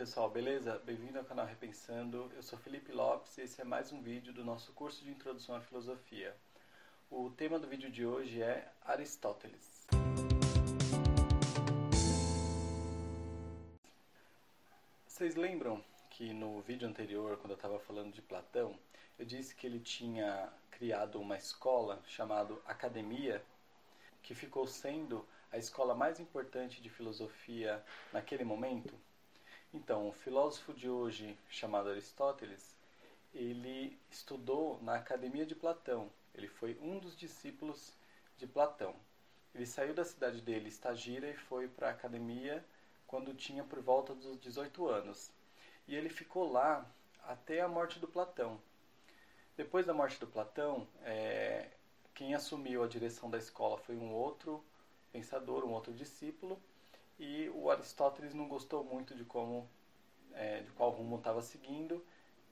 pessoal, beleza? Bem-vindo ao canal Repensando. Eu sou Felipe Lopes e esse é mais um vídeo do nosso curso de Introdução à Filosofia. O tema do vídeo de hoje é Aristóteles. Vocês lembram que no vídeo anterior, quando eu estava falando de Platão, eu disse que ele tinha criado uma escola chamada Academia, que ficou sendo a escola mais importante de filosofia naquele momento? Então, o filósofo de hoje, chamado Aristóteles, ele estudou na Academia de Platão. Ele foi um dos discípulos de Platão. Ele saiu da cidade dele, Estagira, e foi para a academia quando tinha por volta dos 18 anos. E ele ficou lá até a morte do Platão. Depois da morte do Platão, é, quem assumiu a direção da escola foi um outro pensador, um outro discípulo, e o Aristóteles não gostou muito de como, é, de qual rumo estava seguindo,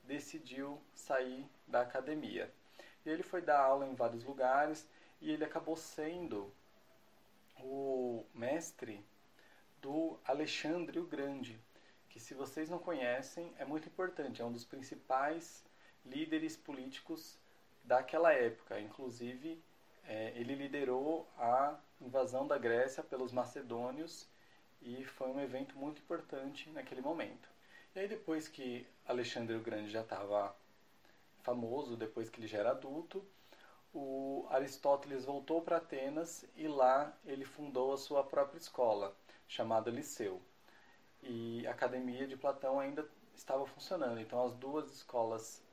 decidiu sair da academia. E ele foi dar aula em vários lugares e ele acabou sendo o mestre do Alexandre o Grande, que se vocês não conhecem é muito importante, é um dos principais líderes políticos daquela época. Inclusive, é, ele liderou a invasão da Grécia pelos macedônios e foi um evento muito importante naquele momento. E aí depois que Alexandre o Grande já estava famoso, depois que ele já era adulto, o Aristóteles voltou para Atenas e lá ele fundou a sua própria escola, chamada Liceu. E a academia de Platão ainda estava funcionando, então as duas escolas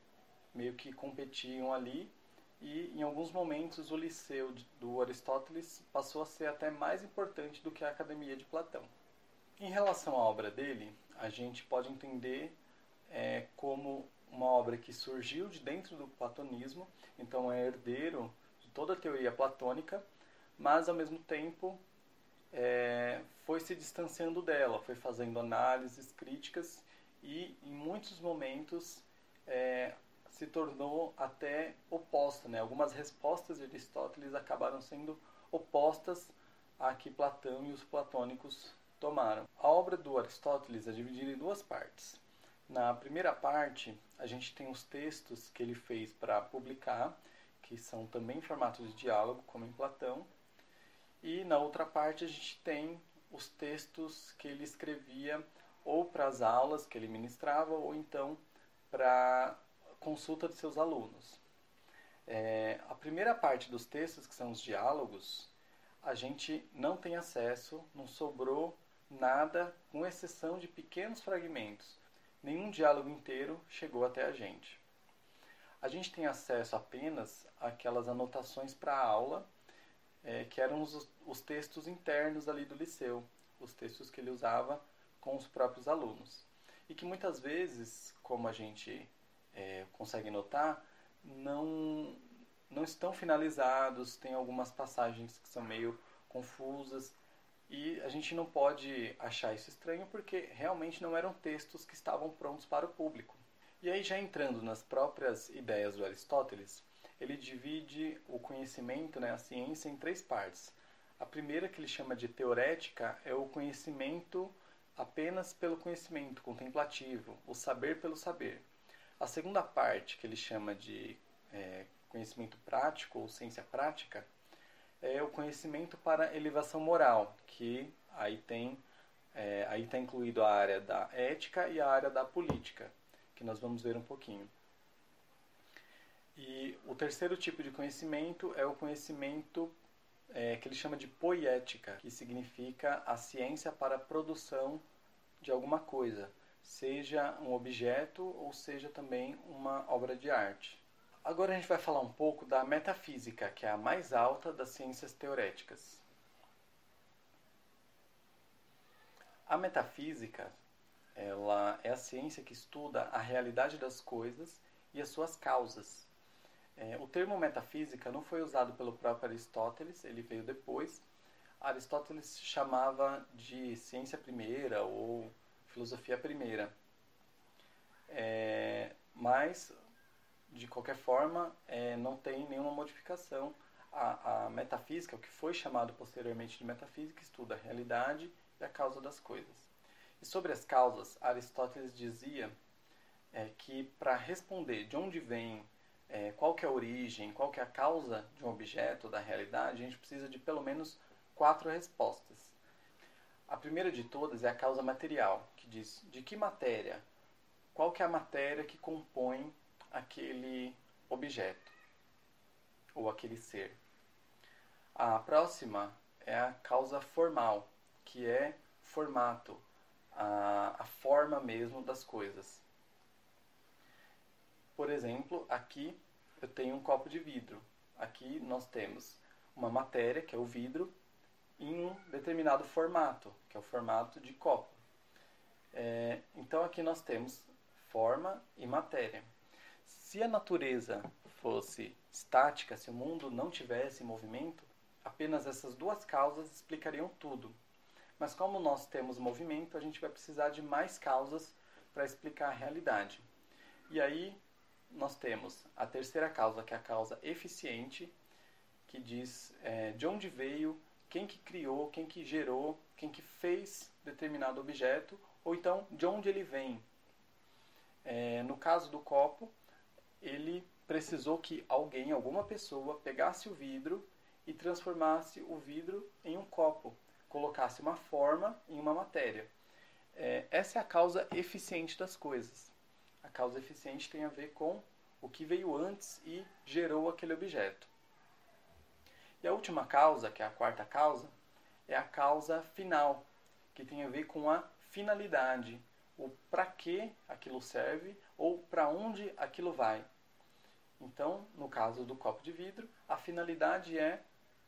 meio que competiam ali e em alguns momentos o liceu do Aristóteles passou a ser até mais importante do que a academia de Platão. Em relação à obra dele, a gente pode entender é, como uma obra que surgiu de dentro do platonismo, então é herdeiro de toda a teoria platônica, mas ao mesmo tempo é, foi se distanciando dela, foi fazendo análises críticas e em muitos momentos é, se tornou até oposta. Né? Algumas respostas de Aristóteles acabaram sendo opostas a que Platão e os platônicos tomaram. A obra do Aristóteles é dividida em duas partes. Na primeira parte, a gente tem os textos que ele fez para publicar, que são também em formato de diálogo, como em Platão. E na outra parte, a gente tem os textos que ele escrevia ou para as aulas que ele ministrava, ou então para consulta de seus alunos. É, a primeira parte dos textos, que são os diálogos, a gente não tem acesso, não sobrou nada, com exceção de pequenos fragmentos. Nenhum diálogo inteiro chegou até a gente. A gente tem acesso apenas àquelas anotações para a aula, é, que eram os, os textos internos ali do liceu, os textos que ele usava com os próprios alunos. E que muitas vezes, como a gente é, consegue notar, não, não estão finalizados, tem algumas passagens que são meio confusas e a gente não pode achar isso estranho porque realmente não eram textos que estavam prontos para o público. E aí, já entrando nas próprias ideias do Aristóteles, ele divide o conhecimento, né, a ciência, em três partes. A primeira, que ele chama de teorética, é o conhecimento apenas pelo conhecimento contemplativo, o saber pelo saber. A segunda parte, que ele chama de é, conhecimento prático ou ciência prática, é o conhecimento para elevação moral, que aí tem é, aí está incluído a área da ética e a área da política, que nós vamos ver um pouquinho. E o terceiro tipo de conhecimento é o conhecimento é, que ele chama de poética, que significa a ciência para a produção de alguma coisa seja um objeto ou seja também uma obra de arte. Agora a gente vai falar um pouco da metafísica, que é a mais alta das ciências teoréticas. A metafísica, ela é a ciência que estuda a realidade das coisas e as suas causas. É, o termo metafísica não foi usado pelo próprio Aristóteles, ele veio depois. Aristóteles chamava de ciência primeira ou filosofia primeira. É, mas, de qualquer forma, é, não tem nenhuma modificação. A, a metafísica, o que foi chamado posteriormente de metafísica, estuda a realidade e a causa das coisas. E sobre as causas, Aristóteles dizia é, que para responder de onde vem, é, qual que é a origem, qual que é a causa de um objeto, da realidade, a gente precisa de pelo menos quatro respostas. A primeira de todas é a causa material, que diz de que matéria, qual que é a matéria que compõe aquele objeto ou aquele ser. A próxima é a causa formal, que é formato, a, a forma mesmo das coisas. Por exemplo, aqui eu tenho um copo de vidro. Aqui nós temos uma matéria, que é o vidro, em um determinado formato, que é o formato de copo. É, então aqui nós temos forma e matéria. Se a natureza fosse estática, se o mundo não tivesse movimento, apenas essas duas causas explicariam tudo. Mas como nós temos movimento, a gente vai precisar de mais causas para explicar a realidade. E aí nós temos a terceira causa, que é a causa eficiente, que diz é, de onde veio, quem que criou, quem que gerou, quem que fez determinado objeto, ou então de onde ele vem. É, no caso do copo, ele precisou que alguém, alguma pessoa, pegasse o vidro e transformasse o vidro em um copo, colocasse uma forma em uma matéria. É, essa é a causa eficiente das coisas. A causa eficiente tem a ver com o que veio antes e gerou aquele objeto. E a última causa, que é a quarta causa, é a causa final, que tem a ver com a finalidade, o para que aquilo serve ou para onde aquilo vai. Então, no caso do copo de vidro, a finalidade é,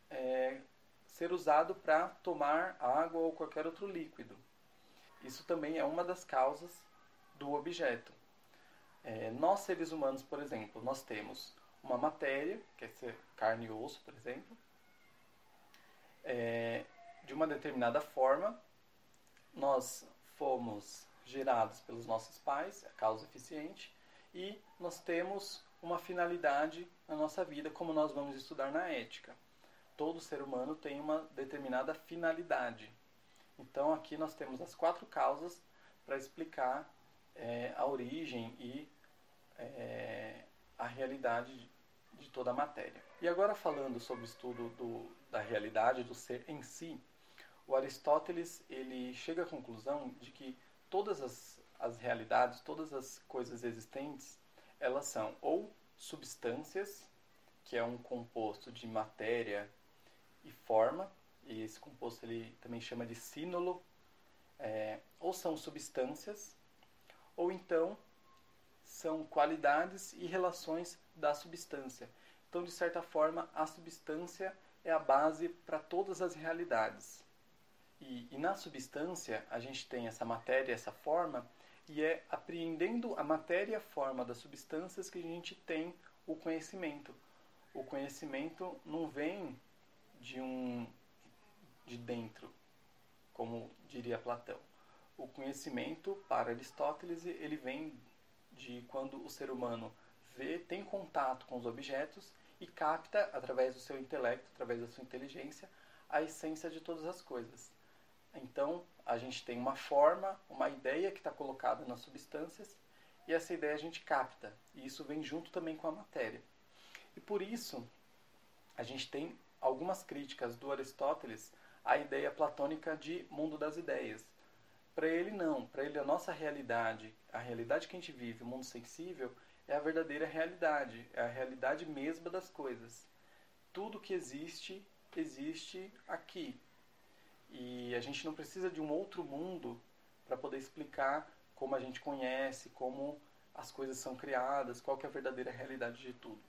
é ser usado para tomar água ou qualquer outro líquido. Isso também é uma das causas do objeto. É, nós, seres humanos, por exemplo, nós temos uma matéria, que é carne e osso, por exemplo, é, de uma determinada forma. Nós fomos gerados pelos nossos pais, a causa eficiente, e nós temos uma finalidade na nossa vida, como nós vamos estudar na ética. Todo ser humano tem uma determinada finalidade. Então aqui nós temos as quatro causas para explicar é, a origem e é, a realidade de, toda a matéria. E agora falando sobre o estudo do, da realidade do ser em si, o Aristóteles ele chega à conclusão de que todas as, as realidades, todas as coisas existentes, elas são ou substâncias, que é um composto de matéria e forma, e esse composto ele também chama de sínolo, é, ou são substâncias, ou então são qualidades e relações da substância. Então, de certa forma, a substância é a base para todas as realidades. E, e, na substância, a gente tem essa matéria, essa forma, e é apreendendo a matéria e a forma das substâncias que a gente tem o conhecimento. O conhecimento não vem de um de dentro, como diria Platão. O conhecimento para Aristóteles ele vem de quando o ser humano vê, tem contato com os objetos e capta através do seu intelecto, através da sua inteligência, a essência de todas as coisas. Então, a gente tem uma forma, uma ideia que está colocada nas substâncias e essa ideia a gente capta. E isso vem junto também com a matéria. E por isso, a gente tem algumas críticas do Aristóteles à ideia platônica de mundo das ideias. Para ele, não. Para ele, a nossa realidade, a realidade que a gente vive, o mundo sensível, é a verdadeira realidade, é a realidade mesma das coisas. Tudo que existe, existe aqui. E a gente não precisa de um outro mundo para poder explicar como a gente conhece, como as coisas são criadas, qual é a verdadeira realidade de tudo.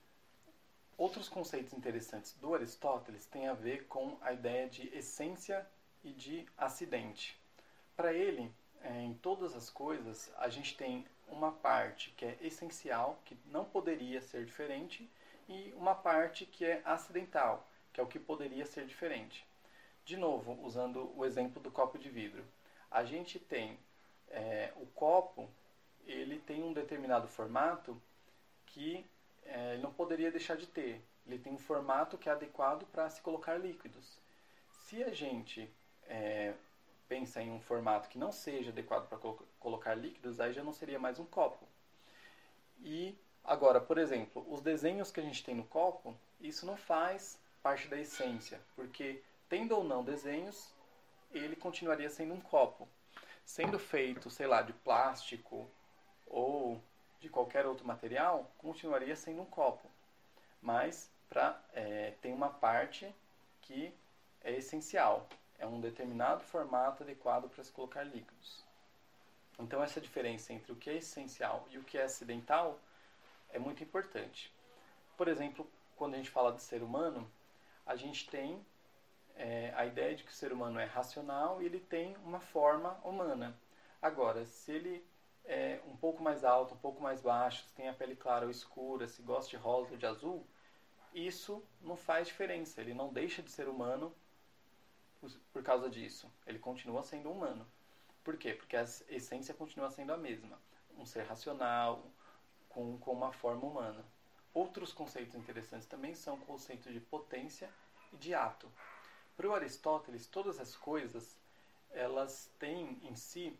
Outros conceitos interessantes do Aristóteles têm a ver com a ideia de essência e de acidente. Para ele, é, em todas as coisas, a gente tem uma parte que é essencial, que não poderia ser diferente, e uma parte que é acidental, que é o que poderia ser diferente. De novo, usando o exemplo do copo de vidro. A gente tem é, o copo, ele tem um determinado formato que é, não poderia deixar de ter. Ele tem um formato que é adequado para se colocar líquidos. Se a gente é, pensa em um formato que não seja adequado para colo colocar líquidos, aí já não seria mais um copo. E agora, por exemplo, os desenhos que a gente tem no copo, isso não faz parte da essência, porque tendo ou não desenhos, ele continuaria sendo um copo. Sendo feito, sei lá, de plástico ou de qualquer outro material, continuaria sendo um copo. Mas pra, é, tem uma parte que é essencial, é um determinado formato adequado para se colocar líquidos. Então essa diferença entre o que é essencial e o que é acidental é muito importante. Por exemplo, quando a gente fala de ser humano, a gente tem é, a ideia de que o ser humano é racional e ele tem uma forma humana. Agora, se ele é um pouco mais alto, um pouco mais baixo, se tem a pele clara ou escura, se gosta de rosa ou de azul, isso não faz diferença. Ele não deixa de ser humano por causa disso. Ele continua sendo humano. Por quê? Porque a essência continua sendo a mesma. Um ser racional, com, com uma forma humana. Outros conceitos interessantes também são o conceito de potência e de ato. Para Aristóteles, todas as coisas elas têm em si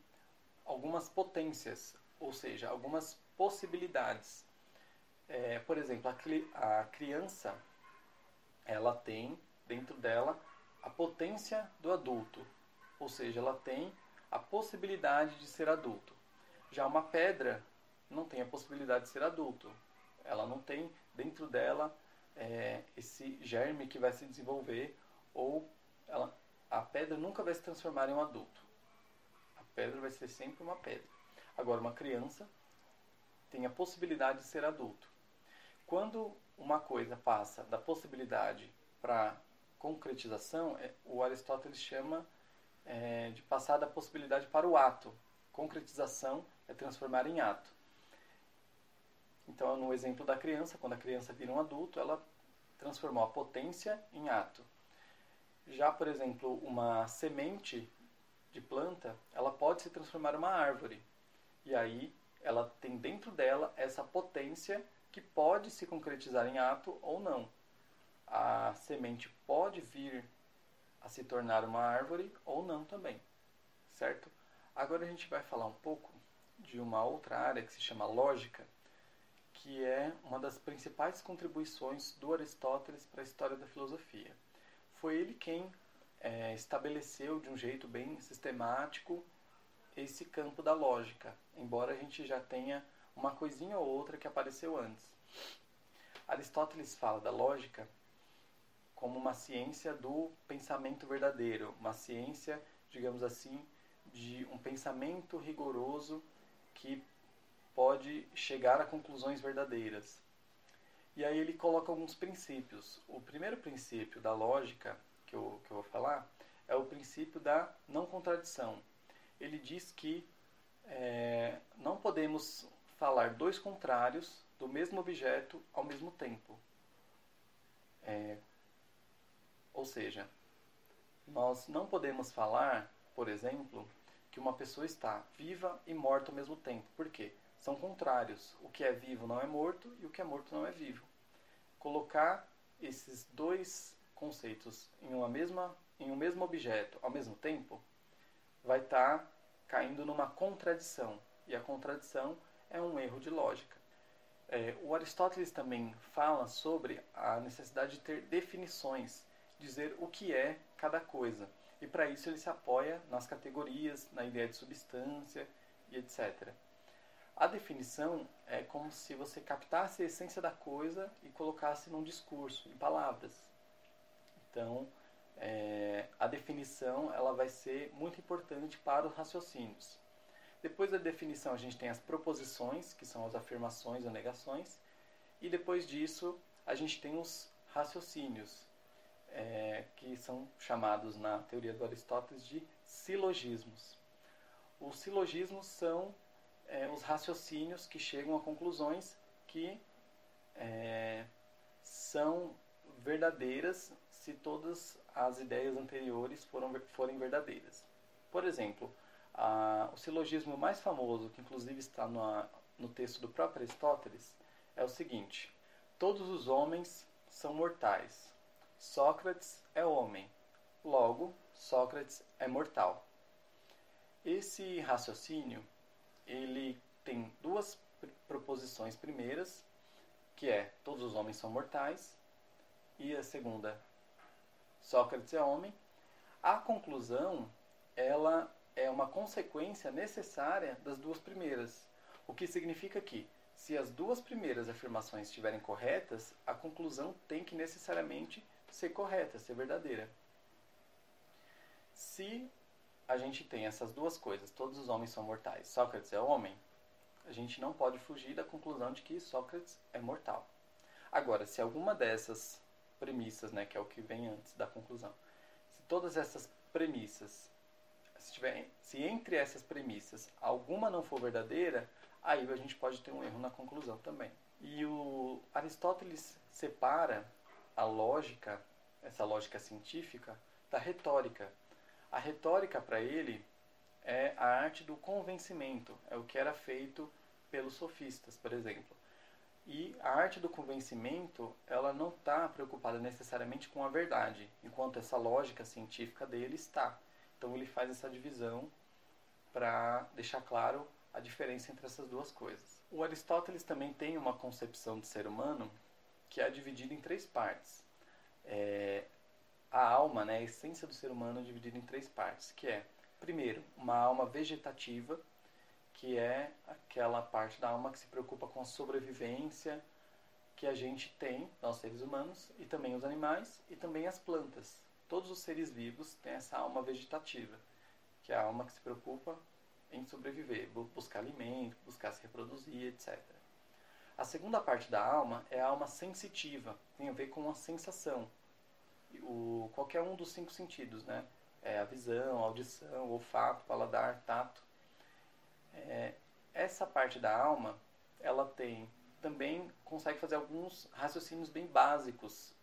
algumas potências, ou seja, algumas possibilidades. É, por exemplo, a, a criança ela tem dentro dela a potência do adulto, ou seja, ela tem a possibilidade de ser adulto. Já uma pedra não tem a possibilidade de ser adulto. Ela não tem dentro dela é, esse germe que vai se desenvolver ou ela, a pedra nunca vai se transformar em um adulto. A pedra vai ser sempre uma pedra. Agora, uma criança tem a possibilidade de ser adulto. Quando uma coisa passa da possibilidade para concretização, é, o Aristóteles chama é, de passar da possibilidade para o ato. Concretização é transformar em ato. Então, no exemplo da criança, quando a criança vira um adulto, ela transformou a potência em ato. Já, por exemplo, uma semente de planta, ela pode se transformar em uma árvore. E aí ela tem dentro dela essa potência que pode se concretizar em ato ou não a semente pode vir a se tornar uma árvore ou não também, certo? Agora a gente vai falar um pouco de uma outra área que se chama lógica, que é uma das principais contribuições do Aristóteles para a história da filosofia. Foi ele quem é, estabeleceu de um jeito bem sistemático esse campo da lógica, embora a gente já tenha uma coisinha ou outra que apareceu antes. Aristóteles fala da lógica como uma ciência do pensamento verdadeiro, uma ciência, digamos assim, de um pensamento rigoroso que pode chegar a conclusões verdadeiras. E aí ele coloca alguns princípios. O primeiro princípio da lógica que eu, que eu vou falar é o princípio da não contradição. Ele diz que é, não podemos falar dois contrários do mesmo objeto ao mesmo tempo. É, ou seja, nós não podemos falar, por exemplo, que uma pessoa está viva e morta ao mesmo tempo. Por quê? São contrários. O que é vivo não é morto e o que é morto não é vivo. Colocar esses dois conceitos em uma mesma em um mesmo objeto ao mesmo tempo vai estar tá caindo numa contradição e a contradição é um erro de lógica. É, o Aristóteles também fala sobre a necessidade de ter definições dizer o que é cada coisa. E para isso ele se apoia nas categorias, na ideia de substância e etc. A definição é como se você captasse a essência da coisa e colocasse num discurso, em palavras. Então, é, a definição ela vai ser muito importante para os raciocínios. Depois da definição, a gente tem as proposições, que são as afirmações ou negações, e depois disso, a gente tem os raciocínios, é, que são chamados na teoria do Aristóteles de silogismos. Os silogismos são é, os raciocínios que chegam a conclusões que é, são verdadeiras se todas as ideias anteriores foram, forem verdadeiras. Por exemplo, a, o silogismo mais famoso, que inclusive está no, no texto do próprio Aristóteles, é o seguinte: Todos os homens são mortais, Sócrates é homem, logo Sócrates é mortal. Esse raciocínio, ele tem duas proposições primeiras, que é todos os homens são mortais, e a segunda, Sócrates é homem. A conclusão, ela é uma consequência necessária das duas primeiras, o que significa que se as duas primeiras afirmações estiverem corretas, a conclusão tem que necessariamente ser correta, ser verdadeira. Se a gente tem essas duas coisas, todos os homens são mortais, Sócrates é homem, a gente não pode fugir da conclusão de que Sócrates é mortal. Agora, se alguma dessas premissas, né, que é o que vem antes da conclusão, se todas essas premissas, se, tiver, se entre essas premissas alguma não for verdadeira, aí a gente pode ter um erro na conclusão também. E o Aristóteles separa a lógica, essa lógica científica, da retórica. A retórica para ele é a arte do convencimento, é o que era feito pelos sofistas, por exemplo. E a arte do convencimento, ela não está preocupada necessariamente com a verdade, enquanto essa lógica científica dele está. Então ele faz essa divisão para deixar claro a diferença entre essas duas coisas. O Aristóteles também tem uma concepção de ser humano que é dividida em três partes. É, a alma, né, a essência do ser humano é dividida em três partes, que é, primeiro, uma alma vegetativa, que é aquela parte da alma que se preocupa com a sobrevivência que a gente tem, nós seres humanos, e também os animais, e também as plantas. Todos os seres vivos têm essa alma vegetativa, que é a alma que se preocupa em sobreviver, buscar alimento, buscar se reproduzir, etc. A segunda parte da alma é a alma sensitiva, tem a ver com a sensação. O, qualquer um dos cinco sentidos, né? É a visão, a audição, o olfato, paladar, tato. É, essa parte da alma, ela tem também consegue fazer alguns raciocínios bem básicos.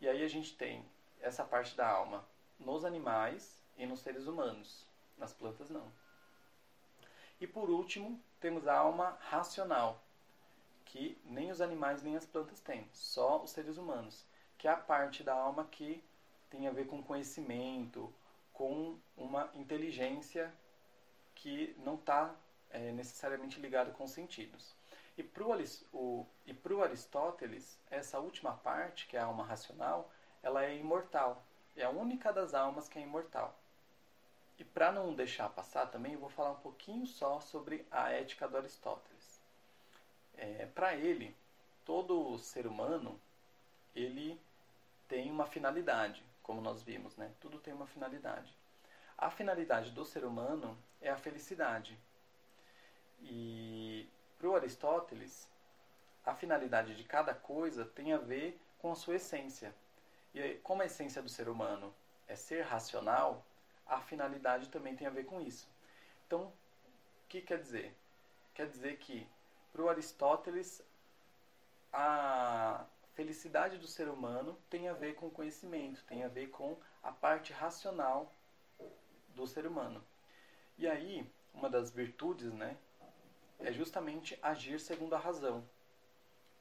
E aí a gente tem essa parte da alma nos animais e nos seres humanos. Nas plantas não. E por último, temos a alma racional, que nem os animais nem as plantas têm, só os seres humanos, que é a parte da alma que tem a ver com conhecimento, com uma inteligência que não está é, necessariamente ligada com os sentidos. E para o Aristóteles, essa última parte, que é a alma racional, ela é imortal. É a única das almas que é imortal. E para não deixar passar também, eu vou falar um pouquinho só sobre a ética do Aristóteles. É, para ele, todo ser humano ele tem uma finalidade, como nós vimos, né? Tudo tem uma finalidade. A finalidade do ser humano é a felicidade. E para o Aristóteles, a finalidade de cada coisa tem a ver com a sua essência. E como a essência do ser humano é ser racional, a finalidade também tem a ver com isso. Então, o que quer dizer? Quer dizer que, para o Aristóteles, felicidade do ser humano tem a ver com o conhecimento, tem a ver com a parte racional do ser humano. E aí, uma das virtudes, né, é justamente agir segundo a razão.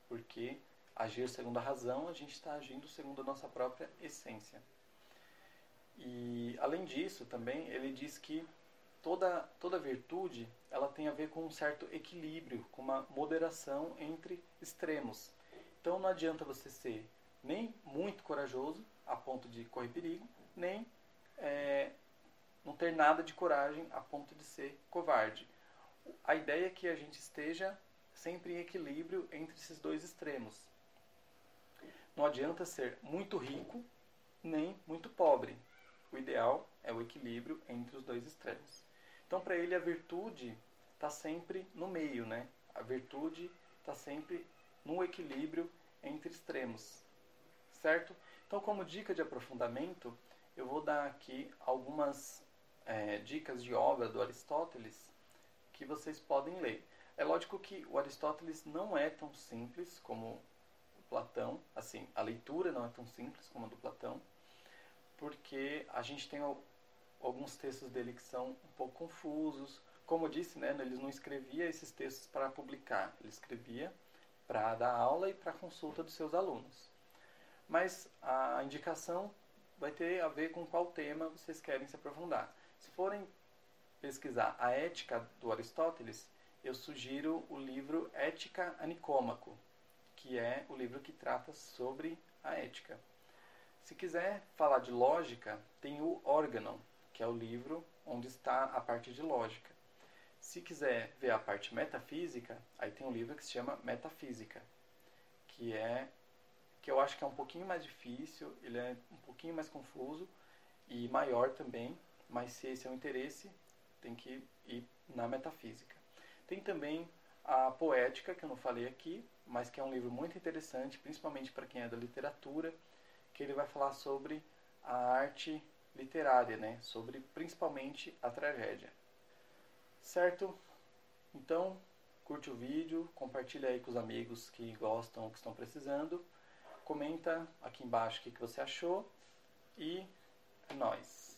Porque agir segundo a razão, a gente está agindo segundo a nossa própria essência. E além disso, também ele diz que toda toda virtude ela tem a ver com um certo equilíbrio, com uma moderação entre extremos. Então não adianta você ser nem muito corajoso a ponto de correr perigo, nem é, não ter nada de coragem a ponto de ser covarde. A ideia é que a gente esteja sempre em equilíbrio entre esses dois extremos. Não adianta ser muito rico nem muito pobre. O ideal é o equilíbrio entre os dois extremos. Então, para ele, a virtude está sempre no meio, né? A virtude está sempre no equilíbrio entre extremos, certo? Então, como dica de aprofundamento, eu vou dar aqui algumas é, dicas de obra do Aristóteles que vocês podem ler. É lógico que o Aristóteles não é tão simples como o Platão, assim, a leitura não é tão simples como a do Platão, porque a gente tem alguns textos dele que são um pouco confusos. Como eu disse, né, ele não escrevia esses textos para publicar, ele escrevia para dar aula e para consulta dos seus alunos. Mas a indicação vai ter a ver com qual tema vocês querem se aprofundar. Se forem pesquisar a ética do Aristóteles, eu sugiro o livro Ética a Nicômaco, que é o livro que trata sobre a ética. Se quiser falar de lógica, tem o Organon, que é o livro onde está a parte de lógica. Se quiser ver a parte metafísica, aí tem um livro que se chama Metafísica, que é que eu acho que é um pouquinho mais difícil, ele é um pouquinho mais confuso e maior também, mas se esse é o interesse, tem que ir na metafísica. Tem também a Poética, que eu não falei aqui, mas que é um livro muito interessante, principalmente para quem é da literatura, que ele vai falar sobre a arte literária, né? sobre principalmente a tragédia. Certo? Então, curte o vídeo, compartilha aí com os amigos que gostam, que estão precisando. Comenta aqui embaixo o que você achou e é nóis!